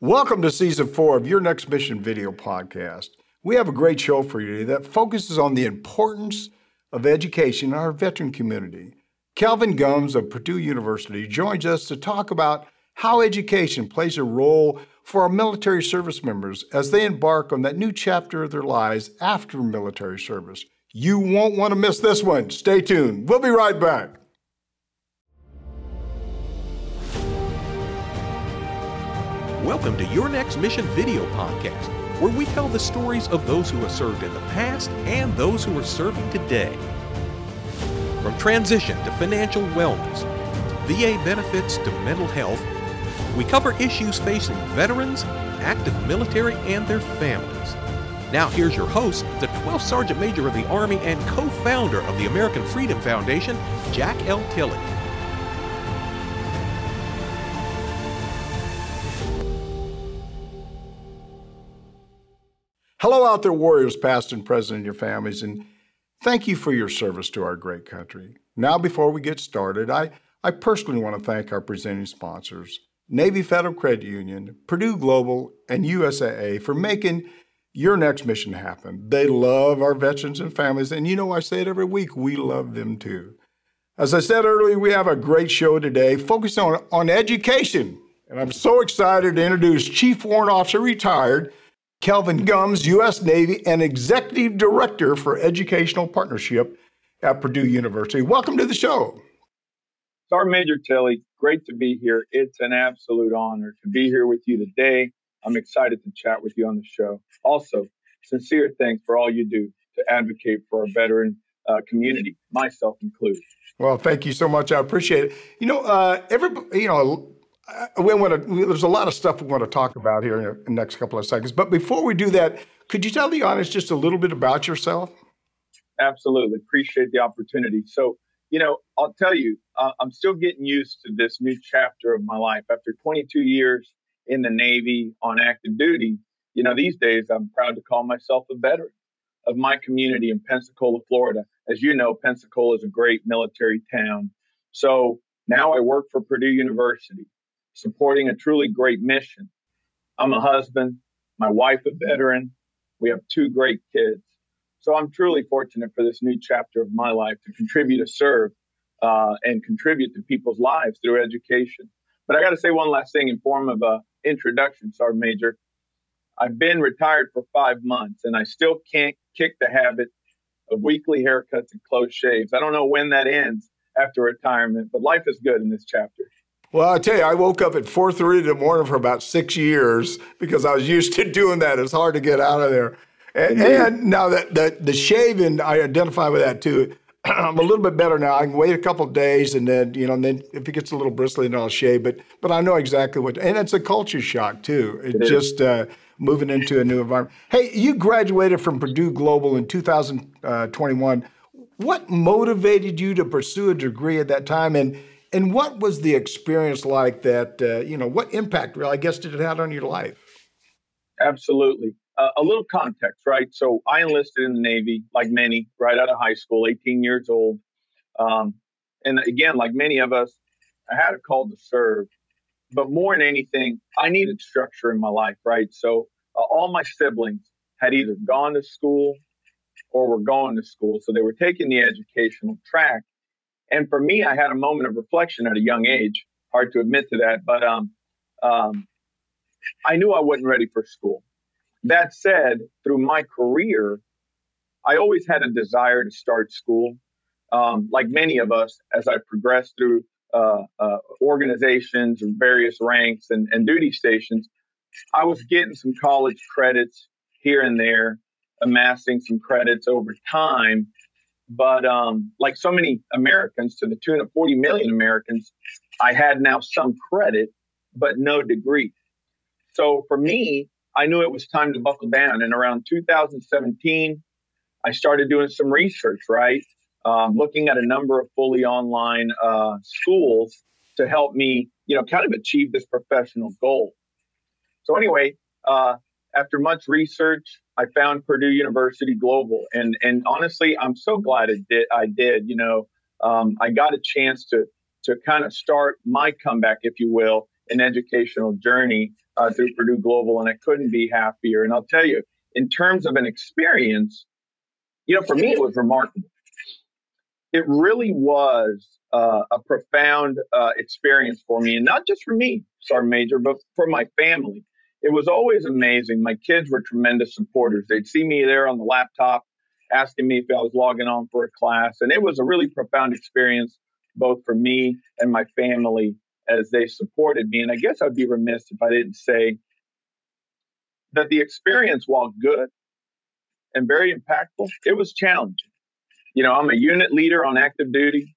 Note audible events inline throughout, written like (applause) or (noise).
Welcome to season four of Your Next Mission video podcast. We have a great show for you today that focuses on the importance of education in our veteran community. Kelvin Gumbs of Purdue University joins us to talk about how education plays a role for our military service members as they embark on that new chapter of their lives after military service. You won't want to miss this one. Stay tuned. We'll be right back. Welcome to Your Next Mission video podcast, where we tell the stories of those who have served in the past and those who are serving today. From transition to financial wellness, VA benefits to mental health, we cover issues facing veterans, active military, and their families. Now, here's your host, the 12th Sergeant Major of the Army and co founder of the American Freedom Foundation, Jack L. Tilley. Hello, out there, warriors, past and present, and your families, and thank you for your service to our great country. Now, before we get started, I, I personally want to thank our presenting sponsors, Navy Federal Credit Union, Purdue Global, and USAA for making your next mission happen. They love our veterans and families, and you know, I say it every week, we love them too. As I said earlier, we have a great show today focused on, on education. And I'm so excited to introduce Chief Warrant Officer Retired Kelvin Gumbs, U.S. Navy, and Executive Director for Educational Partnership at Purdue University. Welcome to the show. Sergeant Major Tilley, great to be here. It's an absolute honor to be here with you today. I'm excited to chat with you on the show. Also, sincere thanks for all you do to advocate for our veteran uh, community, myself included. Well, thank you so much. I appreciate it. You know, uh, every you know, we want to, there's a lot of stuff we want to talk about here in the next couple of seconds. But before we do that, could you tell the audience just a little bit about yourself? Absolutely. Appreciate the opportunity. So, you know, I'll tell you, uh, I'm still getting used to this new chapter of my life. After 22 years in the Navy on active duty, you know, these days I'm proud to call myself a veteran of my community in Pensacola, Florida. As you know, Pensacola is a great military town. So now I work for Purdue University supporting a truly great mission. I'm a husband, my wife a veteran. We have two great kids. So I'm truly fortunate for this new chapter of my life to contribute to serve uh, and contribute to people's lives through education. But I got to say one last thing in form of a introduction, Sergeant Major. I've been retired for five months and I still can't kick the habit of weekly haircuts and close shaves. I don't know when that ends after retirement, but life is good in this chapter. Well, I tell you, I woke up at 4:30 in the morning for about six years because I was used to doing that. It's hard to get out of there. And, and now that the, the shaving, I identify with that too. (clears throat) I'm a little bit better now. I can wait a couple days and then, you know, and then if it gets a little bristly, then I'll shave. But but I know exactly what. And it's a culture shock too. It's it just uh, moving into a new environment. Hey, you graduated from Purdue Global in 2021. What motivated you to pursue a degree at that time? And and what was the experience like that, uh, you know, what impact, really, I guess, did it have on your life? Absolutely. Uh, a little context, right? So I enlisted in the Navy, like many, right out of high school, 18 years old. Um, and again, like many of us, I had a call to serve. But more than anything, I needed structure in my life, right? So uh, all my siblings had either gone to school or were going to school. So they were taking the educational track. And for me, I had a moment of reflection at a young age. Hard to admit to that, but um, um, I knew I wasn't ready for school. That said, through my career, I always had a desire to start school. Um, like many of us, as I progressed through uh, uh, organizations and various ranks and, and duty stations, I was getting some college credits here and there, amassing some credits over time. But um, like so many Americans, to the tune of 40 million Americans, I had now some credit, but no degree. So for me, I knew it was time to buckle down. And around 2017, I started doing some research, right? Um, looking at a number of fully online uh, schools to help me, you know, kind of achieve this professional goal. So anyway, uh, after much research, I found Purdue University Global, and and honestly, I'm so glad it did. I did. You know, um, I got a chance to to kind of start my comeback, if you will, an educational journey uh, through Purdue Global, and I couldn't be happier. And I'll tell you, in terms of an experience, you know, for me, it was remarkable. It really was uh, a profound uh, experience for me, and not just for me, Sergeant Major, but for my family. It was always amazing. My kids were tremendous supporters. They'd see me there on the laptop asking me if I was logging on for a class. And it was a really profound experience, both for me and my family as they supported me. And I guess I'd be remiss if I didn't say that the experience, while good and very impactful, it was challenging. You know, I'm a unit leader on active duty.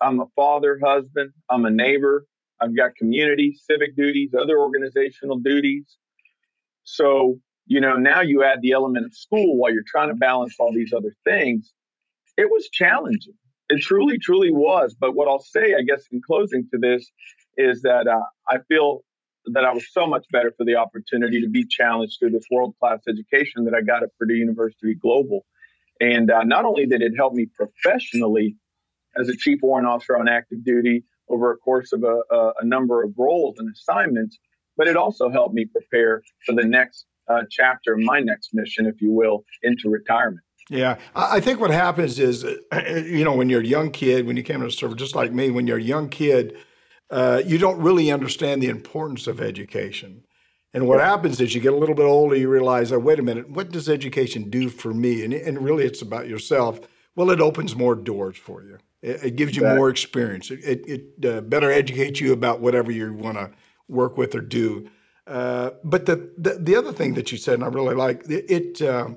I'm a father, husband. I'm a neighbor. I've got community, civic duties, other organizational duties. So, you know, now you add the element of school while you're trying to balance all these other things. It was challenging. It truly, truly was. But what I'll say, I guess, in closing to this, is that uh, I feel that I was so much better for the opportunity to be challenged through this world class education that I got at Purdue University Global. And uh, not only did it help me professionally as a chief warrant officer on active duty over a course of a, a, a number of roles and assignments, but it also helped me prepare for the next uh, chapter, my next mission, if you will, into retirement. Yeah, I think what happens is, (clears throat) you know, when you're a young kid, when you came to the service, just like me, when you're a young kid, uh, you don't really understand the importance of education. And what happens is you get a little bit older, you realize, oh, wait a minute, what does education do for me? And, and really, it's about yourself. Well, it opens more doors for you. It, it gives you more experience. It, it, it uh, better educates you about whatever you want to work with or do. Uh, but the, the, the other thing that you said, and I really like it. Uh,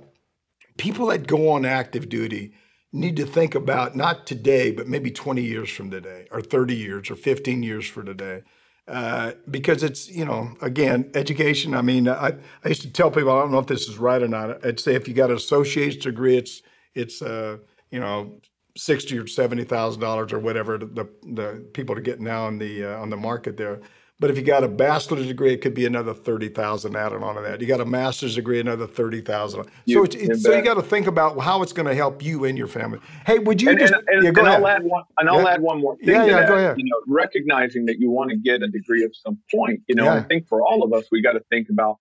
people that go on active duty need to think about not today, but maybe 20 years from today, or 30 years, or 15 years from today. Uh, because it's, you know, again, education. I mean, I, I used to tell people, I don't know if this is right or not. I'd say if you got an associate's degree, it's, it's, uh, you know, sixty or seventy thousand dollars or whatever the the people are getting now on the uh, on the market there. But if you got a bachelor's degree, it could be another thirty thousand added on to that. You got a master's degree, another thirty thousand. So it's, it's so you got to think about how it's going to help you and your family. Hey, would you and, just? And, and, yeah, go and ahead. I'll add one. And I'll yeah. add one more thing. Yeah, yeah. That, Go ahead. You know, recognizing that you want to get a degree of some point. You know, Yeah. I think for all of us, we got to think about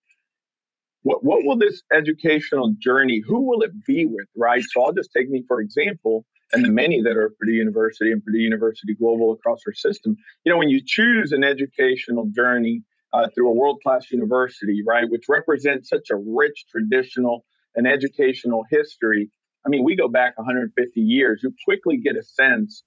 what what will this educational journey? Who will it be with? Right. So I'll just take me for example and the many that are Purdue University and Purdue University Global across our system. You know, when you choose an educational journey uh, through a world class university, right, which represents such a rich traditional and educational history. I mean, we go back 150 years. You quickly get a sense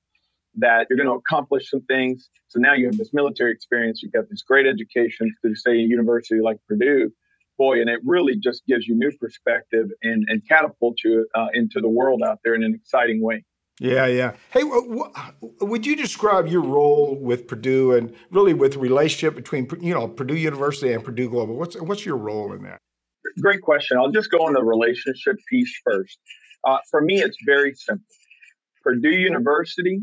that you're going to accomplish some things. So now you have this military experience. You've got this great education through, say, a university like Purdue. Boy, and it really just gives you new perspective and, and catapults you uh, into the world out there in an exciting way. Yeah, yeah. Hey, w- w- would you describe your role with Purdue and really with the relationship between you know Purdue University and Purdue Global? What's what's your role in that? Great question. I'll just go on the relationship piece first. Uh, for me, it's very simple. Purdue University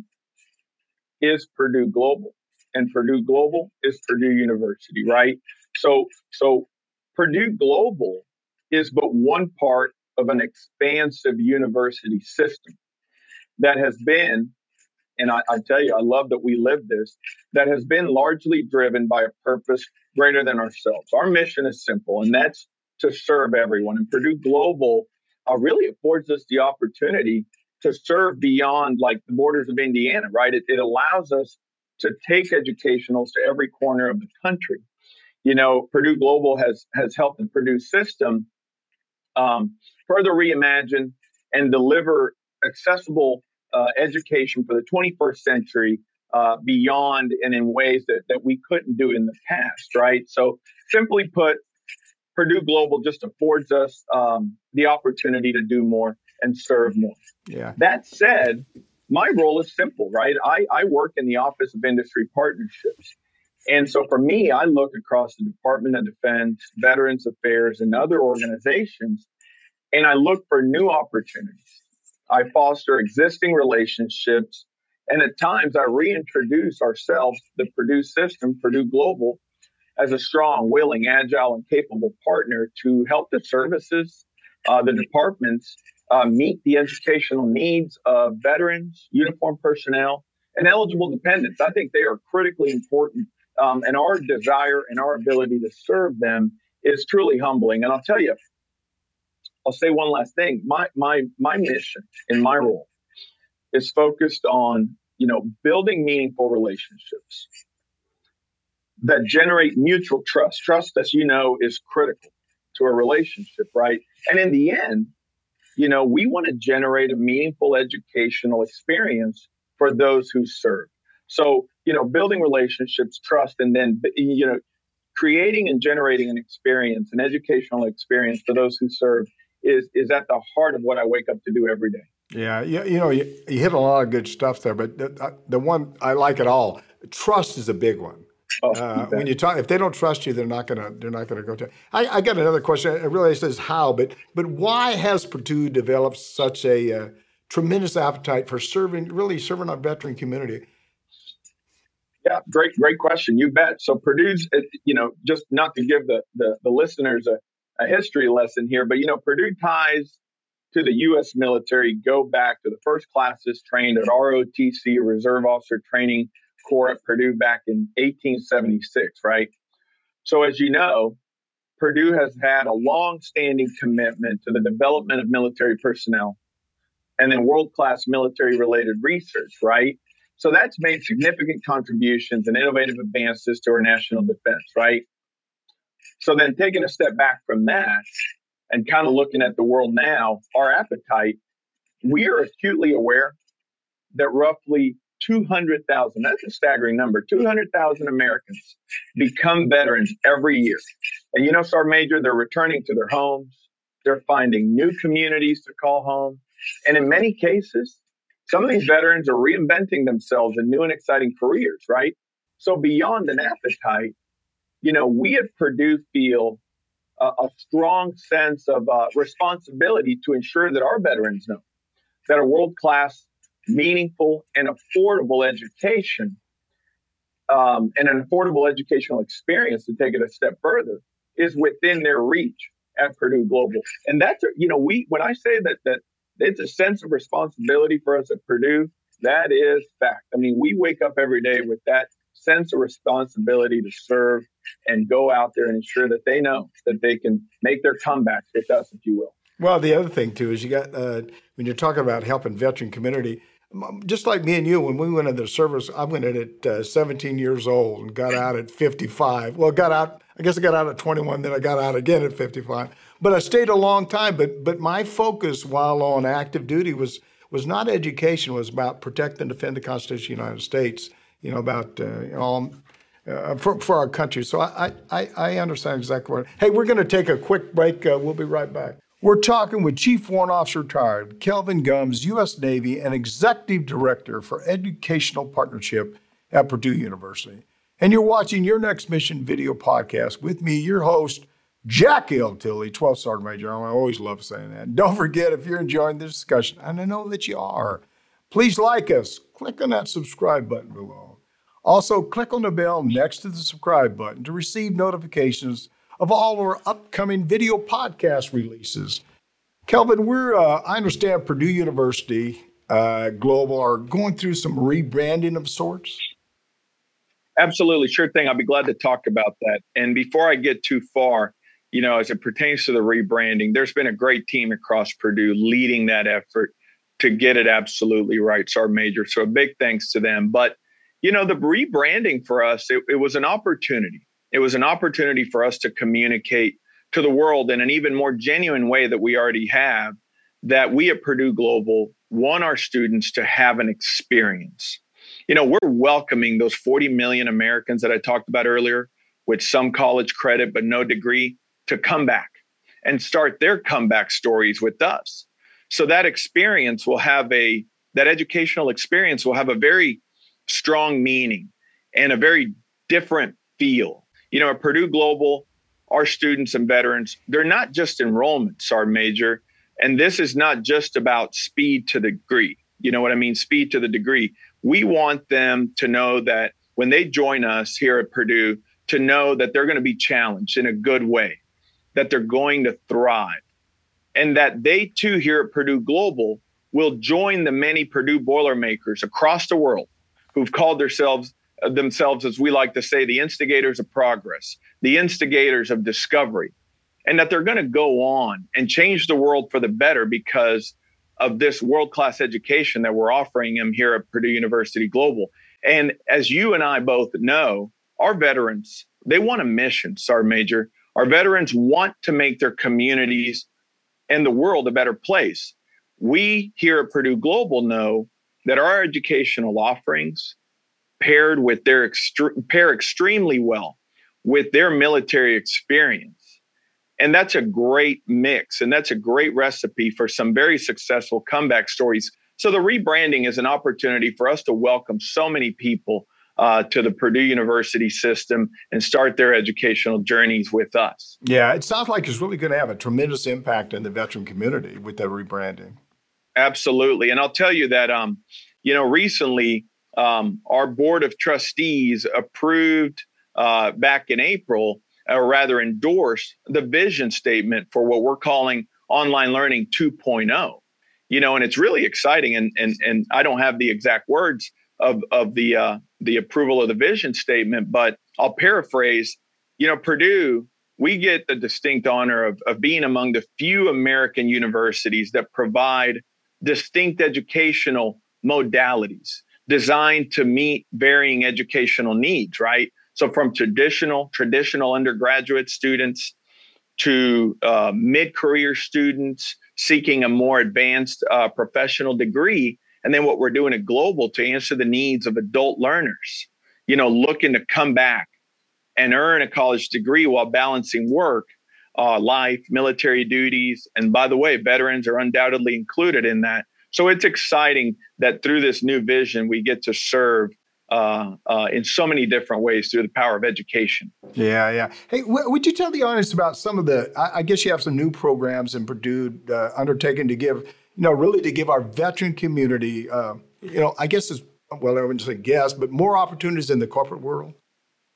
is Purdue Global, and Purdue Global is Purdue University, right? So, so Purdue Global is but one part of an expansive university system that has been, and I, I tell you, I love that we live this, that has been largely driven by a purpose greater than ourselves. Our mission is simple, and that's to serve everyone. And Purdue Global uh, really affords us the opportunity to serve beyond like the borders of Indiana, right? It, it allows us to take educationals to every corner of the country. You know, Purdue Global has has helped the Purdue system um, further reimagine and deliver accessible uh, education for the 21st century uh, beyond and in ways that, that we couldn't do in the past, right? So, simply put, Purdue Global just affords us um, the opportunity to do more and serve more. Yeah. That said, my role is simple, right? I, I work in the Office of Industry Partnerships. And so for me, I look across the Department of Defense, Veterans Affairs, and other organizations, and I look for new opportunities. I foster existing relationships, and at times I reintroduce ourselves, the Purdue system, Purdue Global, as a strong, willing, agile, and capable partner to help the services, uh, the departments uh, meet the educational needs of veterans, uniformed personnel, and eligible dependents. I think they are critically important um, and our desire and our ability to serve them is truly humbling. And I'll tell you, I'll say one last thing. My my my mission in my role is focused on you know building meaningful relationships that generate mutual trust. Trust, as you know, is critical to a relationship, right? And in the end, you know, we want to generate a meaningful educational experience for those who serve. So, you know, building relationships, trust, and then, you know, creating and generating an experience, an educational experience for those who serve is, is at the heart of what I wake up to do every day. Yeah, you, you know, you, you hit a lot of good stuff there, but the, the one I like it all, trust is a big one. Oh, uh, (laughs) when you talk, if they don't trust you, they're not gonna they're not gonna go to. I, I got another question. It really says how, but but why has Purdue developed such a uh, tremendous appetite for serving, really serving our veteran community? Yeah, great, great question. You bet. So Purdue's, uh, you know, just not to give the the, the listeners a, a history lesson here, but you know, Purdue ties to the U.S. military go back to the first classes trained at ROTC, Reserve Officer Training Corps at Purdue back in 1876, right? So, as you know, Purdue has had a long-standing commitment to the development of military personnel and then world-class military-related research, right? So that's made significant contributions and innovative advances to our national defense, right? So then taking a step back from that and kind of looking at the world now, our appetite, we are acutely aware that roughly 200,000, that's a staggering number, 200,000 Americans become veterans every year. And you know, Sergeant Major, they're returning to their homes, they're finding new communities to call home. And in many cases, some of these veterans are reinventing themselves in new and exciting careers, right? So beyond an appetite, you know, we at Purdue feel a, a strong sense of uh, responsibility to ensure that our veterans know that a world class, meaningful, and affordable education um, and an affordable educational experience to take it a step further is within their reach at Purdue Global. And that's, you know, we, when I say that, that it's a sense of responsibility for us at Purdue, that is fact. I mean, we wake up every day with that sense of responsibility to serve and go out there and ensure that they know that they can make their comeback with us, if you will. Well, the other thing too is you got uh, when you're talking about helping veteran community, just like me and you, when we went into the service, I went in at uh, 17 years old and got out at 55. Well, got out. I guess I got out at 21, then I got out again at 55. But I stayed a long time. But but my focus while on active duty was was not education. It Was about protect and defend the Constitution of the United States you know, about uh, know, uh, for, for our country. So I, I, I understand exactly what. Hey, we're going to take a quick break. Uh, we'll be right back. We're talking with Chief Warrant Officer Retired Kelvin Gumbs, U.S. Navy, and Executive Director for Educational Partnership at Purdue University. And you're watching Your Next Mission video podcast with me, your host, Jack L. Tilley, 12th Sergeant Major. I always love saying that. Don't forget, if you're enjoying this discussion, and I know that you are, please like us. Click on that subscribe button below. Also, click on the bell next to the subscribe button to receive notifications of all our upcoming video podcast releases. Kelvin, we're, uh, I understand Purdue University uh, Global are going through some rebranding of sorts. Absolutely. Sure thing. I'll be glad to talk about that. And before I get too far, you know, as it pertains to the rebranding, there's been a great team across Purdue leading that effort to get it absolutely right. So, our major. So, a big thanks to them. But you know, the rebranding for us, it, it was an opportunity. It was an opportunity for us to communicate to the world in an even more genuine way that we already have that we at Purdue Global want our students to have an experience. You know, we're welcoming those 40 million Americans that I talked about earlier with some college credit but no degree to come back and start their comeback stories with us. So that experience will have a that educational experience will have a very strong meaning and a very different feel. You know, at Purdue Global, our students and veterans, they're not just enrollments, our major. And this is not just about speed to the degree. You know what I mean? Speed to the degree. We want them to know that when they join us here at Purdue, to know that they're going to be challenged in a good way, that they're going to thrive, and that they too here at Purdue Global will join the many Purdue Boilermakers across the world who've called themselves themselves, as we like to say, the instigators of progress, the instigators of discovery, and that they're going to go on and change the world for the better because of this world class education that we're offering them here at Purdue University Global. And as you and I both know, our veterans, they want a mission, Sergeant Major. Our veterans want to make their communities and the world a better place. We here at Purdue Global know that our educational offerings, paired with their extre- pair extremely well with their military experience, and that's a great mix, and that's a great recipe for some very successful comeback stories. So the rebranding is an opportunity for us to welcome so many people uh, to the Purdue University system and start their educational journeys with us. Yeah, it sounds like it's really going to have a tremendous impact in the veteran community with the rebranding. Absolutely, and I'll tell you that um, you know recently um, our board of trustees approved uh, back in April, or rather endorse the vision statement for what we're calling online learning 2.0. You know, and it's really exciting, and and and I don't have the exact words of of the uh, the approval of the vision statement, but I'll paraphrase. You know, Purdue, we get the distinct honor of, of being among the few American universities that provide distinct educational modalities designed to meet varying educational needs, right? So from traditional, traditional undergraduate students to uh, mid-career students seeking a more advanced uh, professional degree, and then what we're doing at Global to answer the needs of adult learners, you know, looking to come back and earn a college degree while balancing work, uh, life, military duties. And by the way, veterans are undoubtedly included in that. So it's exciting that through this new vision, we get to serve uh, uh, in so many different ways through the power of education. Yeah, yeah. Hey, w- would you tell the audience about some of the? I, I guess you have some new programs in Purdue uh, undertaken to give you know, really to give our veteran community, uh, you know, I guess it's, well, I wouldn't say guess, but more opportunities in the corporate world?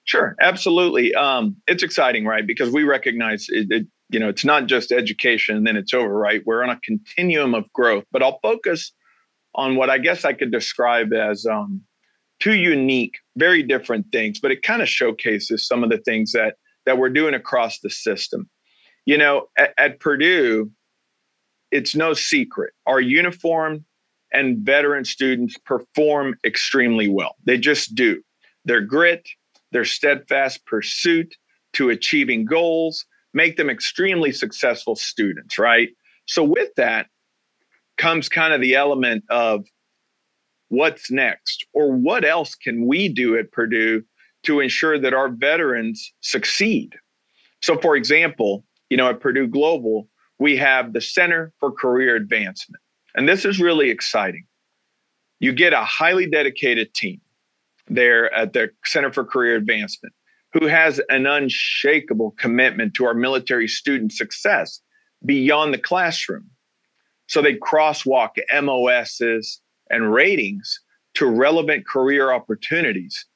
Sure, absolutely. Um, it's exciting, right? Because we recognize it, it, you know, it's not just education and then it's over, right? We're on a continuum of growth, but I'll focus on what I guess I could describe as um, two unique, very different things, but it kind of showcases some of the things that that we're doing across the system. You know, at, at Purdue, it's no secret. Our uniform and veteran students perform extremely well. They just do. Their grit, their steadfast pursuit to achieving goals make them extremely successful students, right? So, with that comes kind of the element of what's next or what else can we do at Purdue to ensure that our veterans succeed. So, for example, you know, at Purdue Global, we have the Center for Career Advancement. And this is really exciting. You get a highly dedicated team there at the Center for Career Advancement who has an unshakable commitment to our military student success beyond the classroom. So they crosswalk MOSs and ratings to relevant career opportunities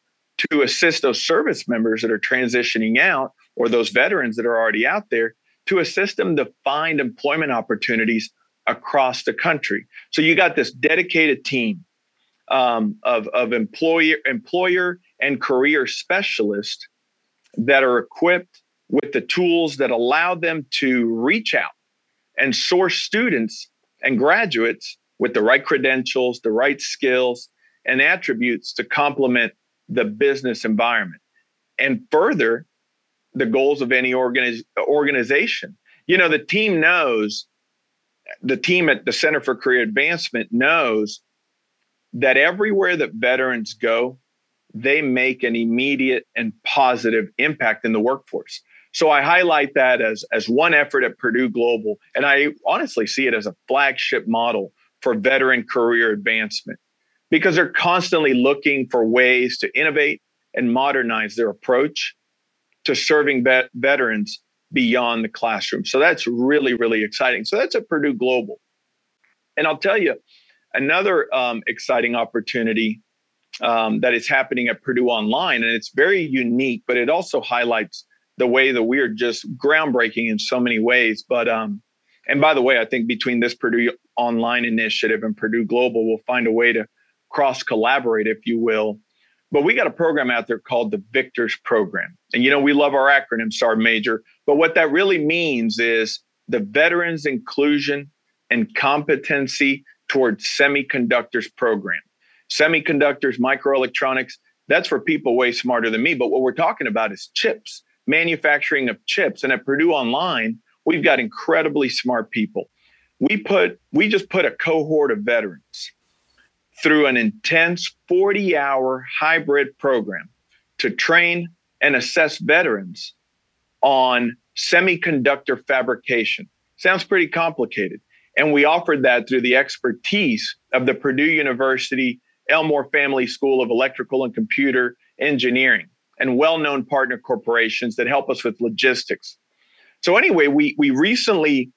to assist those service members that are transitioning out or those veterans that are already out there to assist them to find employment opportunities across the country. So you got this dedicated team um, of, of employer, employer and career specialists that are equipped with the tools that allow them to reach out and source students and graduates with the right credentials, the right skills, and attributes to complement the business environment. And further, the goals of any organiz- organization. You know, the team knows, the team at the Center for Career Advancement knows that everywhere that veterans go, they make an immediate and positive impact in the workforce. So I highlight that as, as one effort at Purdue Global. And I honestly see it as a flagship model for veteran career advancement because they're constantly looking for ways to innovate and modernize their approach to serving vet- veterans beyond the classroom. So that's really, really exciting. So that's at Purdue Global. And I'll tell you, another um, exciting opportunity um, that is happening at Purdue Online, and it's very unique, but it also highlights the way that we are just groundbreaking in so many ways. But um, and by the way, I think between this Purdue Online initiative and Purdue Global, we'll find a way to cross collaborate, if you will, but we got a program out there called the Victors Program. And you know, we love our acronym, Sergeant Major, but what that really means is the Veterans Inclusion and Competency towards Semiconductors Program. Semiconductors, microelectronics, that's for people way smarter than me. But what we're talking about is chips, manufacturing of chips. And at Purdue Online, we've got incredibly smart people. We put we just put a cohort of veterans through an intense 40 hour hybrid program to train and assess veterans on semiconductor fabrication. Sounds pretty complicated. And we offered that through the expertise of the Purdue University Elmore Family School of Electrical and Computer Engineering and well known partner corporations that help us with logistics. So, anyway, we, we recently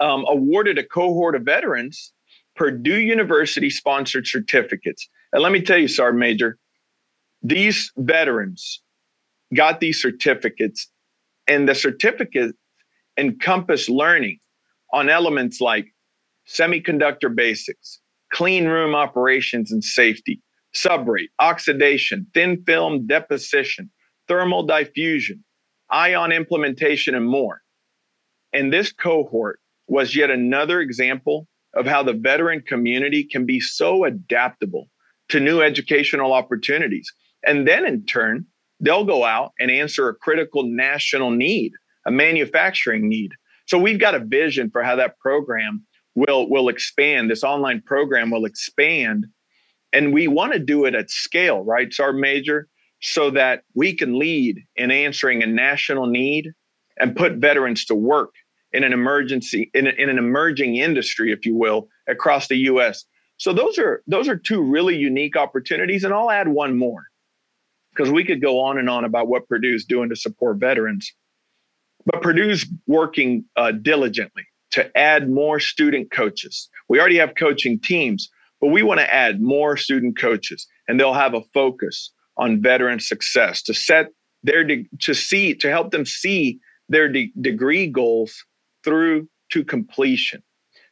um, awarded a cohort of veterans Purdue University sponsored certificates. And let me tell you, Sergeant Major, these veterans got these certificates, and the certificates encompass learning on elements like semiconductor basics, clean room operations and safety, substrate, oxidation, thin film deposition, thermal diffusion, ion implementation, and more. And this cohort was yet another example of how the veteran community can be so adaptable to new educational opportunities. And then in turn, they'll go out and answer a critical national need, a manufacturing need. So we've got a vision for how that program will will expand. This online program will expand. And we want to do it at scale, right? It's our major so that we can lead in answering a national need and put veterans to work in an emergency in, a, in an emerging industry, if you will, across the U.S. So those are those are two really unique opportunities, and I'll add one more because we could go on and on about what Purdue's doing to support veterans. But Purdue's working uh, diligently to add more student coaches. We already have coaching teams, but we want to add more student coaches, and they'll have a focus on veteran success to set their de- to see to help them see their de- degree goals through to completion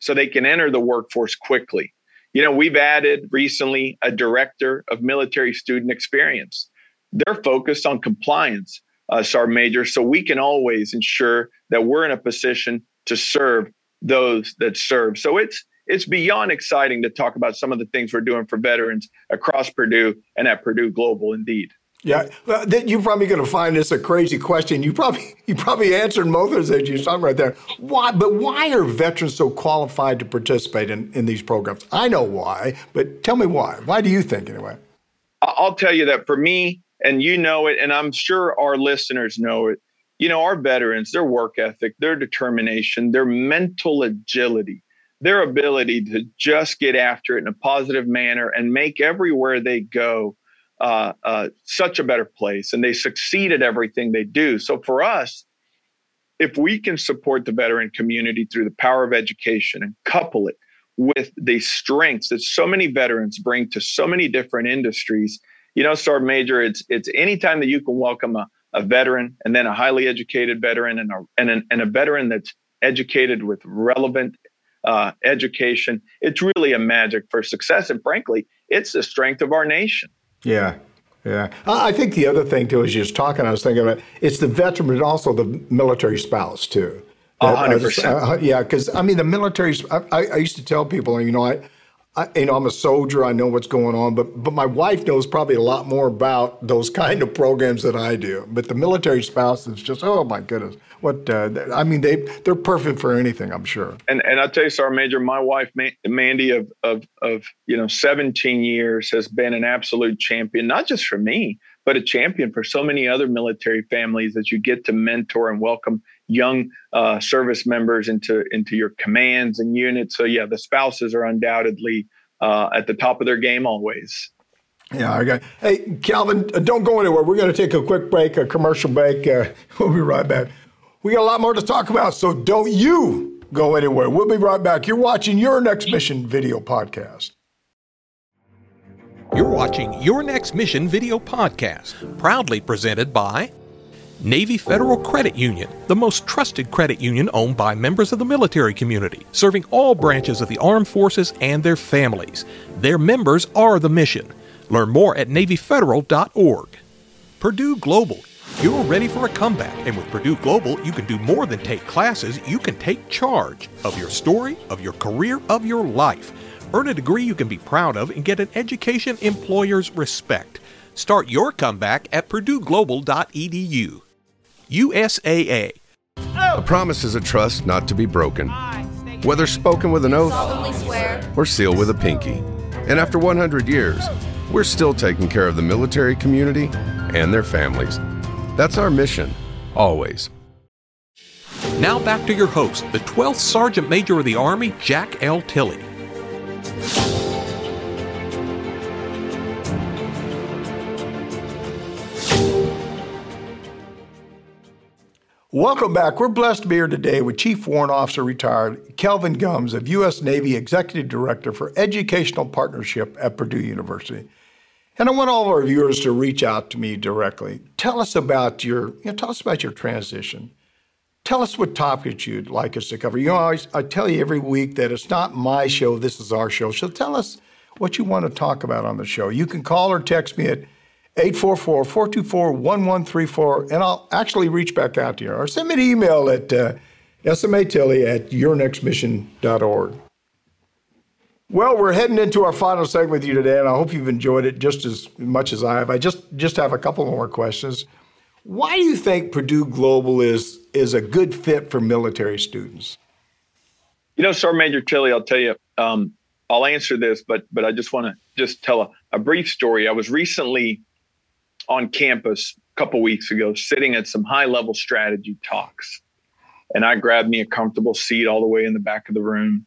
so they can enter the workforce quickly. You know, we've added recently a director of military student experience. They're focused on compliance, uh, Sergeant Major, so we can always ensure that we're in a position to serve those that serve. So it's it's beyond exciting to talk about some of the things we're doing for veterans across Purdue and at Purdue Global indeed. Yeah, well, you're probably going to find this a crazy question. You probably (laughs) you probably answered most of those you saw right there. Why? But why are veterans so qualified to participate in, in these programs? I know why, but tell me why. Why do you think anyway? I'll tell you that for me, and you know it, and I'm sure our listeners know it. You know, our veterans, their work ethic, their determination, their mental agility, their ability to just get after it in a positive manner and make everywhere they go uh, uh, such a better place and they succeed at everything they do. So for us, if we can support the veteran community through the power of education and couple it with the strengths that so many veterans bring to so many different industries, you know, Sergeant Major, it's it's anytime that you can welcome a, a veteran and then a highly educated veteran and a and, an, and a veteran that's educated with relevant uh, education, it's really a magic for success. And frankly, it's the strength of our nation. Yeah. Yeah. I think the other thing, too, as you was talking, I was thinking about it's the veteran, but also the military spouse, too. hundred percent. Uh, yeah, because I mean, the military. I, I, used to tell people, you know, I, I, you know, I'm a soldier. I know what's going on, but but my wife knows probably a lot more about those (laughs) kind of programs than I do. But the military spouse is just, oh my goodness, what uh, I mean, they they're perfect for anything, I'm sure. And and I'll tell you, Sergeant Major, my wife Mandy of of of you know 17 years has been an absolute champion, not just for me, but a champion for so many other military families as you get to mentor and welcome young uh, service members into into your commands and units. So yeah, the spouses are undoubtedly uh, at the top of their game always. Yeah, okay. Hey, Calvin, uh, don't go anywhere. We're going to take a quick break, a commercial break. Uh, (laughs) we'll be right back. We got a lot more to talk about, so don't you go anywhere. We'll be right back. You're watching Your Next Mission video podcast. You're watching Your Next Mission video podcast, proudly presented by Navy Federal Credit Union, the most trusted credit union owned by members of the military community, serving all branches of the armed forces and their families. Their members are the mission. Learn more at NavyFederal.org. Purdue Global. You're ready for a comeback, and with Purdue Global, you can do more than take classes, you can take charge of your story, of your career, of your life. Earn a degree you can be proud of and get an education employers respect. Start your comeback at purdueglobal.edu. USAA. A promise is a trust not to be broken, whether spoken with an oath or sealed with a pinky. And after 100 years, we're still taking care of the military community and their families. That's our mission, always. Now back to your host, the 12th Sergeant Major of the Army, Jack L. Tilley. Welcome back. We're blessed to be here today with Chief Warrant Officer retired Kelvin Gumbs of U.S. Navy Executive Director for Educational Partnership at Purdue University. And I want all of our viewers to reach out to me directly. Tell us about your, you know, tell us about your transition. Tell us what topics you'd like us to cover. You know, I, I tell you every week that it's not my show, this is our show. So tell us what you want to talk about on the show. You can call or text me at 844 424 1134, and I'll actually reach back out to you. Or send me an email at uh, smatilly at yournextmission.org. Well, we're heading into our final segment with you today, and I hope you've enjoyed it just as much as I have. I just, just have a couple more questions. Why do you think Purdue Global is, is a good fit for military students? You know, Sergeant Major Tilley, I'll tell you, um, I'll answer this, but but I just want to just tell a, a brief story. I was recently on campus a couple weeks ago, sitting at some high level strategy talks. And I grabbed me a comfortable seat all the way in the back of the room,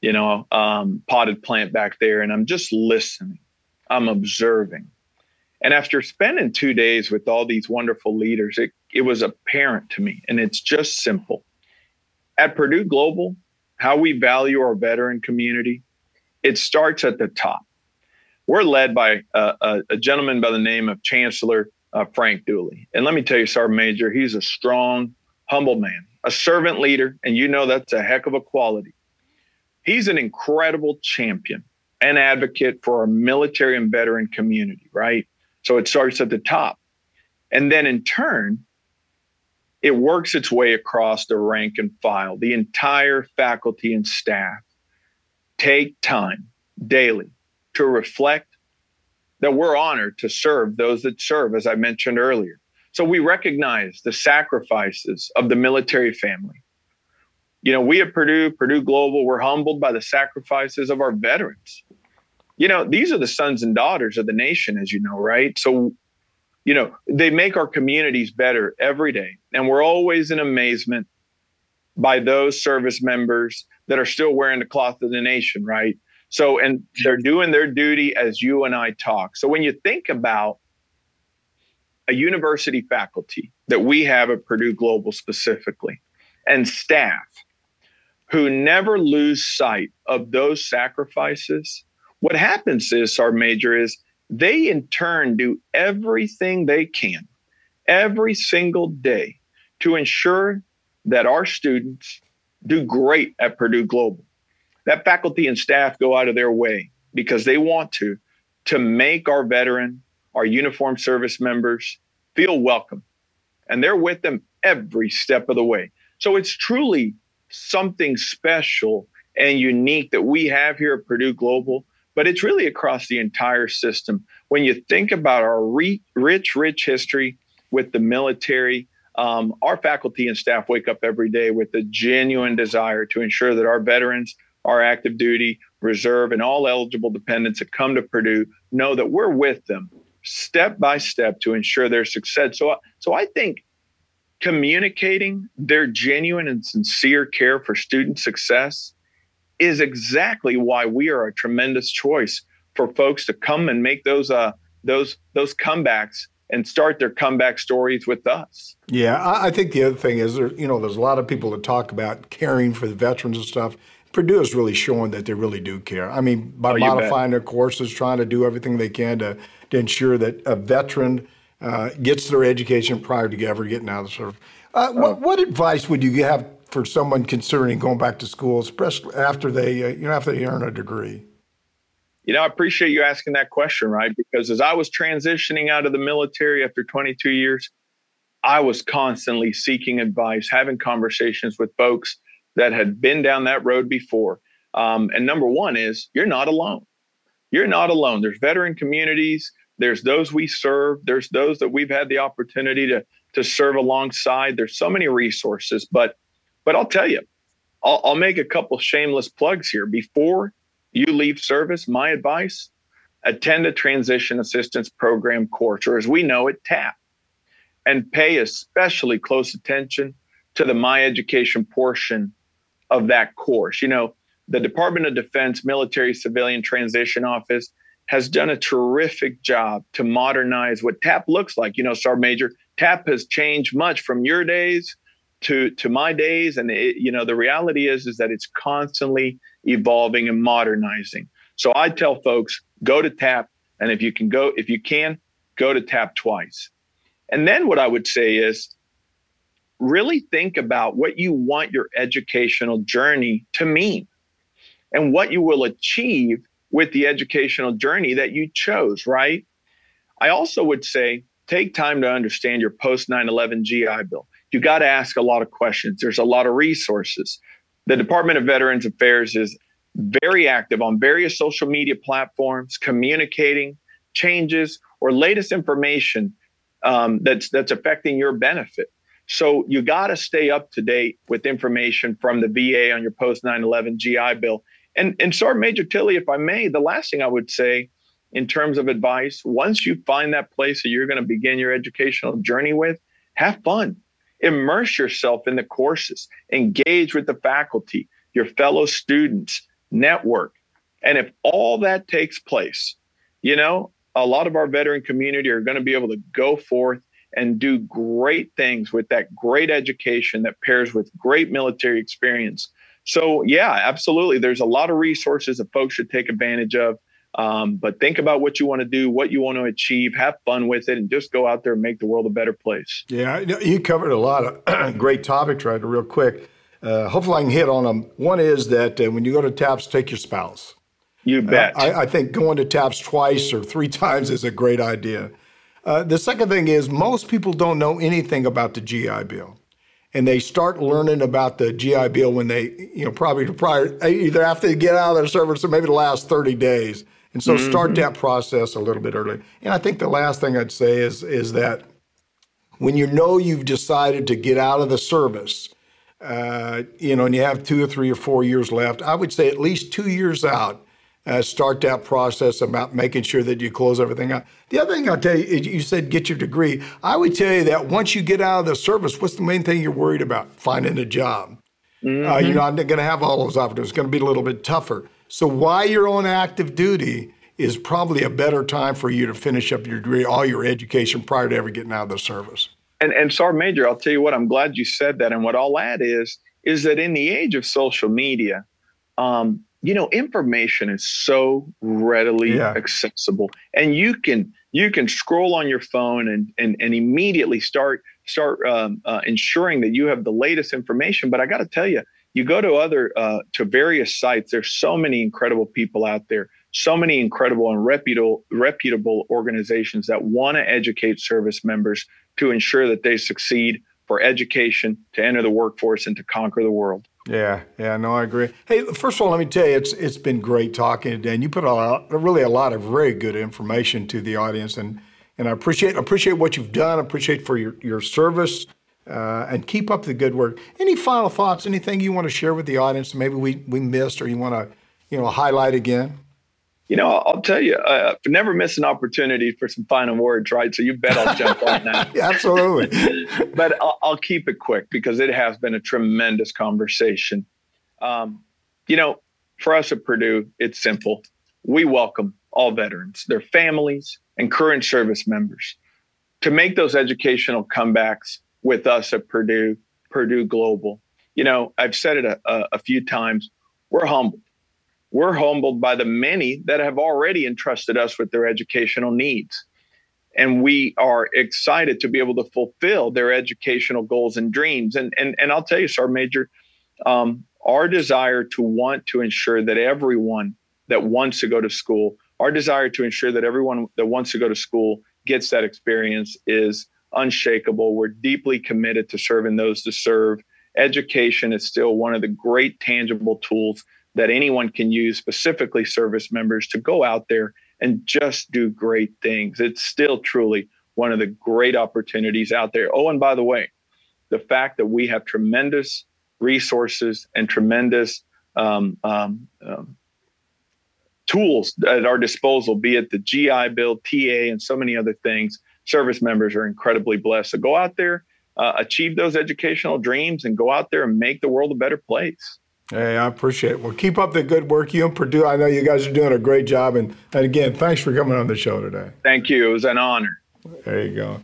you know, um, potted plant back there. And I'm just listening, I'm observing. And after spending two days with all these wonderful leaders, it, it was apparent to me. And it's just simple. At Purdue Global, how we value our veteran community, it starts at the top. We're led by a, a, gentleman by the name of Chancellor uh, Frank Dooley. And let me tell you, Sergeant Major, he's a strong, humble man, a servant leader, and you know that's a heck of a quality. He's an incredible champion and advocate for our military and veteran community, right? So it starts at the top. And then in turn, it works its way across the rank and file. The entire faculty and staff take time daily to reflect that we're honored to serve those that serve, as I mentioned earlier. So we recognize the sacrifices of the military family. You know, we at Purdue, Purdue Global, we're humbled by the sacrifices of our veterans. You know, these are the sons and daughters of the nation, as you know, right? So, you know, they make our communities better every day. And we're always in amazement by those service members that are still wearing the cloth of the nation, right? So, and hmm. they're doing their duty as you and I talk. So, when you think about a university faculty that we have at Purdue Global specifically, and staff who never lose sight of those sacrifices, what happens is, our major is they in turn do everything they can every single day to ensure that our students do great at Purdue Global that faculty and staff go out of their way because they want to to make our veteran, our uniformed service members feel welcome. And they're with them every step of the way. So it's truly something special and unique that we have here at Purdue Global, but it's really across the entire system. When you think about our re- rich, rich history with the military, um, our faculty and staff wake up every day with a genuine desire to ensure that our veterans our active duty, reserve, and all eligible dependents that come to Purdue know that we're with them step by step to ensure their success. So, so I think communicating their genuine and sincere care for student success is exactly why we are a tremendous choice for folks to come and make those uh, those those comebacks and start their comeback stories with us. Yeah, I think the other thing is, there, you know, there's a lot of people that talk about caring for the veterans and stuff. Purdue is really showing that they really do care. I mean, by oh, modifying bet. their courses, trying to do everything they can to, to ensure that a veteran uh, gets their education prior to ever getting out of the service. Uh, what, oh. what, advice would you have for someone considering going back to school, especially after they, uh, you know, after they earn a degree? You know, I appreciate you asking that question, right? Because as I was transitioning out of the military after 22 years, I was constantly seeking advice, having conversations with folks that had been down that road before. Um, and number one is you're not alone. You're not alone. There's veteran communities. There's those we serve. There's those that we've had the opportunity to to serve alongside. There's so many resources, but but I'll tell you, I'll, I'll make a couple shameless plugs here. Before you leave service, my advice: attend a transition assistance program course, or as we know it, TAP, and pay especially close attention to the My Education portion of that course. You know, the Department of Defense Military Civilian Transition Office has done a terrific job to modernize what TAP looks like. You know, Sergeant Major, TAP has changed much from your days to to my days, and it, you know the reality is is that it's constantly evolving and modernizing. So I tell folks, go to TAP, and if you can go, if you can, go to TAP twice. And then what I would say is really think about what you want your educational journey to mean and what you will achieve with the educational journey that you chose, right? I also would say take time to understand your post 9 11 GI Bill. You got to ask a lot of questions. There's a lot of resources. The Department of Veterans Affairs is very active on various social media platforms, communicating changes or latest information um, that's that's affecting your benefit. So you got to stay up to date with information from the VA on your post 9/11 GI Bill. And and Sergeant Major Tilley, if I may, the last thing I would say in terms of advice, once you find that place that you're going to begin your educational journey with, have fun. Immerse yourself in the courses, engage with the faculty, your fellow students, network. And if all that takes place, you know, a lot of our veteran community are going to be able to go forth and do great things with that great education that pairs with great military experience. So, yeah, absolutely. There's a lot of resources that folks should take advantage of. Um, but think about what you want to do, what you want to achieve, have fun with it, and just go out there and make the world a better place. Yeah, you covered a lot of (clears throat) great topics right real quick. Uh, hopefully, I can hit on them. One is that uh, when you go to TAPS, take your spouse. You bet. Uh, I, I, think going to TAPS twice or three (laughs) times is a great idea. Uh, the second thing is most people don't know anything about the GI Bill, and they start learning about the GI Bill when they, you know, probably prior either after they get out of their service or maybe the last 30 days. And so mm-hmm. start that process a little bit early. And I think the last thing I'd say is is that when you know you've decided to get out of the service, uh, you know, and you have two or three or four years left, I would say at least two years out uh, start that process about making sure that you close everything out. The other thing I'll tell you, you said get your degree. I would tell you that once you get out of the service, what's the main thing you're worried about? Finding a job. Mm-hmm. Uh, you're not going to have all those opportunities. It's going to be a little bit tougher. So while you're on active duty is probably a better time for you to finish up your degree, all your education prior to ever getting out of the service. And, and Sergeant Major, I'll tell you what, I'm glad you said that. And what I'll add is, is that in the age of social media, um, you know information is so readily yeah. accessible. And you can you can scroll on your phone and and, and immediately start start um, uh, ensuring that you have the latest information. But i got to tell you you go to other uh, to various sites there's so many incredible people out there so many incredible and reputable reputable organizations that want to educate service members to ensure that they succeed education to enter the workforce and to conquer the world yeah, yeah, no, I agree. Hey, first of all, let me tell you, it's it's been great talking today, and you put a lot, really a lot of very good information to the audience, and and I appreciate appreciate what you've done. appreciate for your your service, uh, and keep up the good work. Any final thoughts? Anything you want to share with the audience? Maybe we we missed, or you want to you know highlight again? You know, I'll tell you, uh, never miss an opportunity for some final words, right? So you bet I'll jump on that. (laughs) yeah, absolutely. (laughs) but I'll, I'll, keep it quick because it has been a tremendous conversation. Um, you know, for us at Purdue, it's simple. We welcome all veterans, their families, and current service members to make those educational comebacks with us at Purdue, Purdue Global. You know, I've said it a, a, a few times. We're humbled we're humbled by the many that have already entrusted us with their educational needs. And we are excited to be able to fulfill their educational goals and dreams. And, and, and I'll tell you, Sergeant Major, um, our desire to want to ensure that everyone that wants to go to school. Our desire to ensure that everyone that wants to go to school gets that experience is unshakable. We're deeply committed to serving those to serve. Education is still one of the great tangible tools that anyone can use, specifically service members, to go out there and just do great things. It's still truly one of the great opportunities out there. Oh, and by the way, the fact that we have tremendous resources and tremendous um, um, um, tools at our disposal, be it the GI Bill, TA, and so many other things. Service members are incredibly blessed. So go out there, uh, achieve those educational dreams, and go out there and make the world a better place. Hey, I appreciate it. Well, keep up the good work. You and Purdue, I know you guys are doing a great job. And, and again, thanks for coming on the show today. Thank you. It was an honor. There you go.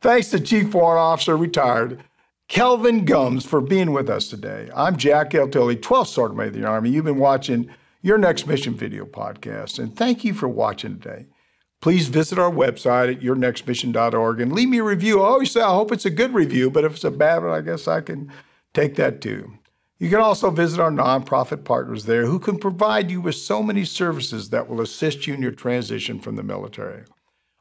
Thanks to Chief Warrant Officer retired Kelvin Gumbs for being with us today. I'm Jack L. Tilley, 12th Sergeant Major of the Army. You've been watching your Next Mission video podcast, and thank you for watching today. Please visit our website at yournextmission.org and leave me a review. I always say I hope it's a good review, but if it's a bad one, I guess I can take that too. You can also visit our nonprofit partners there who can provide you with so many services that will assist you in your transition from the military.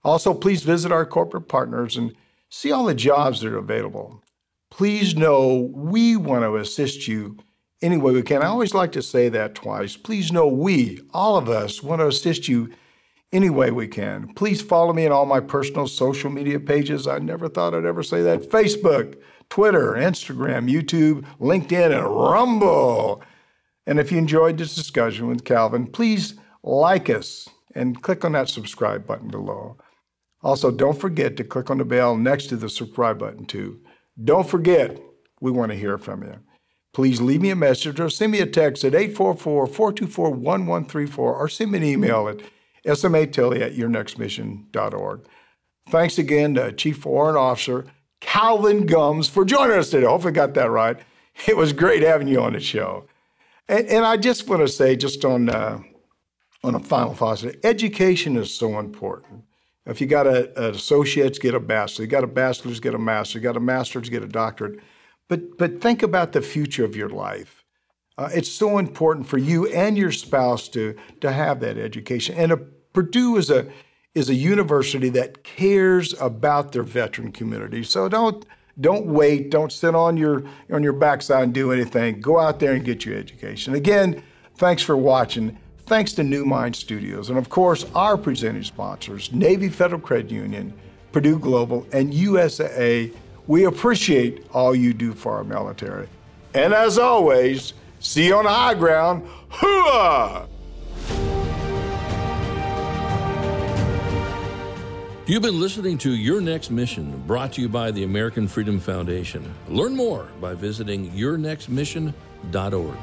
Also, please visit our corporate partners and see all the jobs that are available. Please know we want to assist you any way we can. I always like to say that twice. Please know we, all of us, want to assist you any way we can. Please follow me on all my personal social media pages. I never thought I'd ever say that Facebook, Twitter, Instagram, YouTube, LinkedIn, and Rumble. And if you enjoyed this discussion with Calvin, please like us and click on that subscribe button below. Also, don't forget to click on the bell next to the subscribe button, too. Don't forget, we want to hear from you. Please leave me a message or send me a text at 844 424 1134 or send me an email at smatilley at yournextmission.org. Thanks again to Chief Warrant Officer Calvin Gumbs for joining us today. Hopefully, I got that right. It was great having you on the show. And, and I just want to say, just on uh, on a final thought, education is so important. If you got a, an associate's, get a bachelor's. You got a bachelor's, get a master. You got a master's, get a doctorate. But but think about the future of your life. Uh, it's so important for you and your spouse to to have that education. And a, Purdue is a is a university that cares about their veteran community. So don't don't wait. Don't sit on your on your backside and do anything. Go out there and get your education. Again, thanks for watching. Thanks to New Mind Studios, and of course, our presenting sponsors, Navy Federal Credit Union, Purdue Global, and USAA. We appreciate all you do for our military. And as always, see you on the high ground. Hooah! You've been listening to Your Next Mission, brought to you by the American Freedom Foundation. Learn more by visiting yournextmission.org.